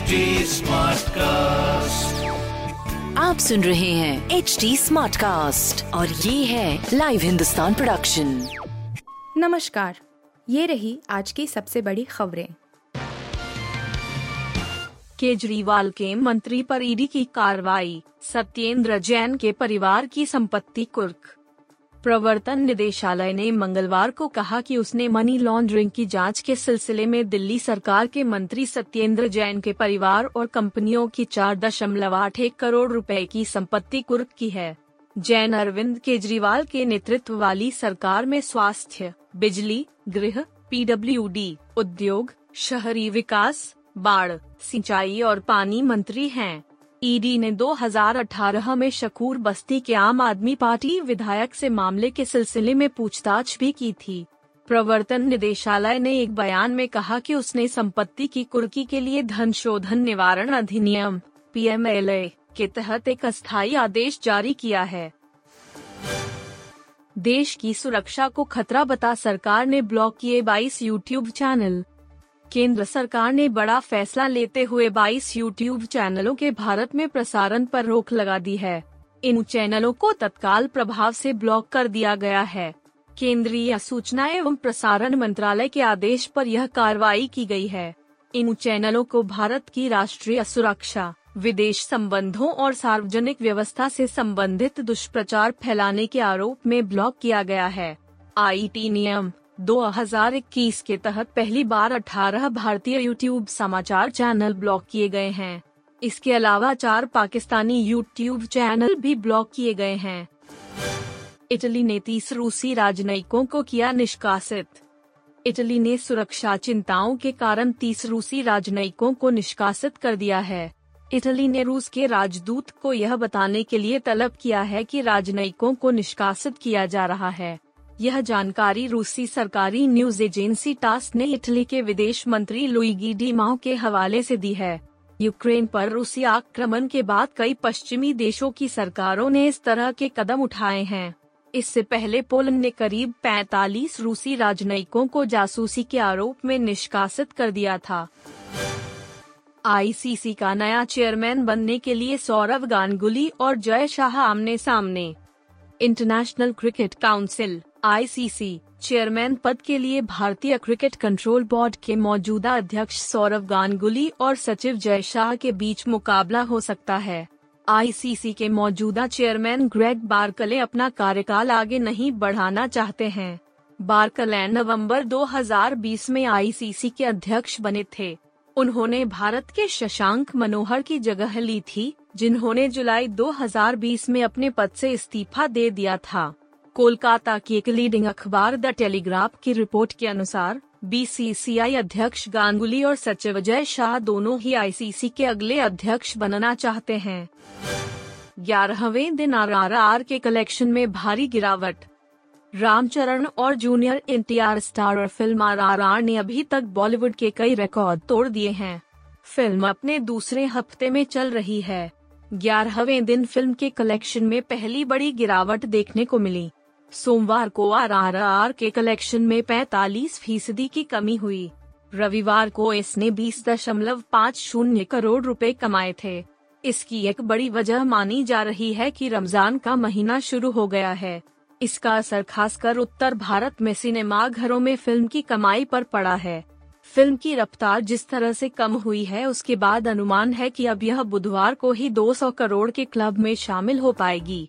HD Smartcast. आप सुन रहे हैं एच डी स्मार्ट कास्ट और ये है लाइव हिंदुस्तान प्रोडक्शन नमस्कार ये रही आज की सबसे बड़ी खबरें। केजरीवाल के मंत्री पर ईडी की कार्रवाई सत्येंद्र जैन के परिवार की संपत्ति कुर्क। प्रवर्तन निदेशालय ने मंगलवार को कहा कि उसने मनी लॉन्ड्रिंग की जाँच के सिलसिले में दिल्ली सरकार के मंत्री सत्येंद्र जैन के परिवार और कंपनियों की चार दशमलव आठ एक करोड़ रुपए की संपत्ति कुर्क की है। जैन अरविंद केजरीवाल के नेतृत्व वाली सरकार में स्वास्थ्य बिजली गृह पीडब्ल्यूडी, उद्योग शहरी विकास बाढ़ सिंचाई और पानी मंत्री हैं। ईडी ने 2018 में शकूर बस्ती के आम आदमी पार्टी विधायक से मामले के सिलसिले में पूछताछ भी की थी। प्रवर्तन निदेशालय ने एक बयान में कहा कि उसने संपत्ति की कुर्की के लिए धन शोधन निवारण अधिनियम, पीएमएलए, के तहत एक अस्थायी आदेश जारी किया है। देश की सुरक्षा को खतरा बता सरकार ने ब्लॉक किए 22 यूट्यूब चैनल। केंद्र सरकार ने बड़ा फैसला लेते हुए 22 यूट्यूब चैनलों के भारत में प्रसारण पर रोक लगा दी है। इन चैनलों को तत्काल प्रभाव से ब्लॉक कर दिया गया है। केंद्रीय सूचना एवं प्रसारण मंत्रालय के आदेश पर यह कार्रवाई की गई है। इन चैनलों को भारत की राष्ट्रीय सुरक्षा, विदेश संबंधों और सार्वजनिक व्यवस्था से संबंधित दुष्प्रचार फैलाने के आरोप में ब्लॉक किया गया है। आईटी नियम 2021 के तहत पहली बार 18 भारतीय यूट्यूब समाचार चैनल ब्लॉक किए गए हैं। इसके अलावा चार पाकिस्तानी यूट्यूब चैनल भी ब्लॉक किए गए हैं। इटली ने तीस रूसी राजनयिकों को किया निष्कासित। इटली ने सुरक्षा चिंताओं के कारण तीस रूसी राजनयिकों को निष्कासित कर दिया है। इटली ने रूस के राजदूत को यह बताने के लिए तलब किया है कि राजनयिकों को निष्कासित किया जा रहा है। यह जानकारी रूसी सरकारी न्यूज़ एजेंसी टास ने इटली के विदेश मंत्री लुईगी डीमाओ के हवाले से दी है। यूक्रेन पर रूसी आक्रमण के बाद कई पश्चिमी देशों की सरकारों ने इस तरह के कदम उठाए हैं। इससे पहले पोलैंड ने करीब 45 रूसी राजनयिकों को जासूसी के आरोप में निष्कासित कर दिया था। आईसीसी का नया चेयरमैन बनने के लिए सौरव गांगुली और जय शाह आमने सामने International Cricket Council ICC chairman पद के लिए भारतीय क्रिकेट कंट्रोल बोर्ड के मौजूदा अध्यक्ष सौरव गांगुली और सचिव जय शाह के बीच मुकाबला हो सकता है। आईसीसी के मौजूदा चेयरमैन ग्रेग बारकले अपना कार्यकाल आगे नहीं बढ़ाना चाहते हैं। बारकले नवंबर 2020 में आईसीसी के अध्यक्ष बने थे। उन्होंने भारत के शशांक मनोहर की जगह ली थी, जिन्होंने जुलाई 2020 में अपने पद से इस्तीफा दे दिया था। कोलकाता की एक लीडिंग अखबार द टेलीग्राफ की रिपोर्ट के अनुसार बीसीसीआई अध्यक्ष गांगुली और सचिव जय शाह दोनों ही आईसीसी के अगले अध्यक्ष बनना चाहते हैं। ग्यारहवें दिन आर के कलेक्शन में भारी गिरावट। रामचरण और जूनियर एनटीआर स्टार और फ़िल्म आर ने अभी तक बॉलीवुड के कई रिकॉर्ड तोड़ दिए हैं। फ़िल्म अपने दूसरे हफ़्ते में चल रही है। ग्यारहवें दिन फ़िल्म के कलेक्शन में पहली बड़ी गिरावट देखने को मिली। सोमवार को आर के कलेक्शन में 45 फ़ीसदी की कमी हुई। रविवार को इसने बीस दशमलव पाँच शून्य करोड़ रुपए कमाए थे। इसकी एक बड़ी वजह मानी जा रही है कि रमज़ान का महीना शुरू हो गया है। इसका असर खासकर उत्तर भारत में सिनेमा घरों में फ़िल्म की कमाई पर पड़ा है। फ़िल्म की रफ्तार जिस तरह से कम हुई है, उसके बाद अनुमान है कि अब यह बुधवार को ही 200 करोड़ के क्लब में शामिल हो पाएगी।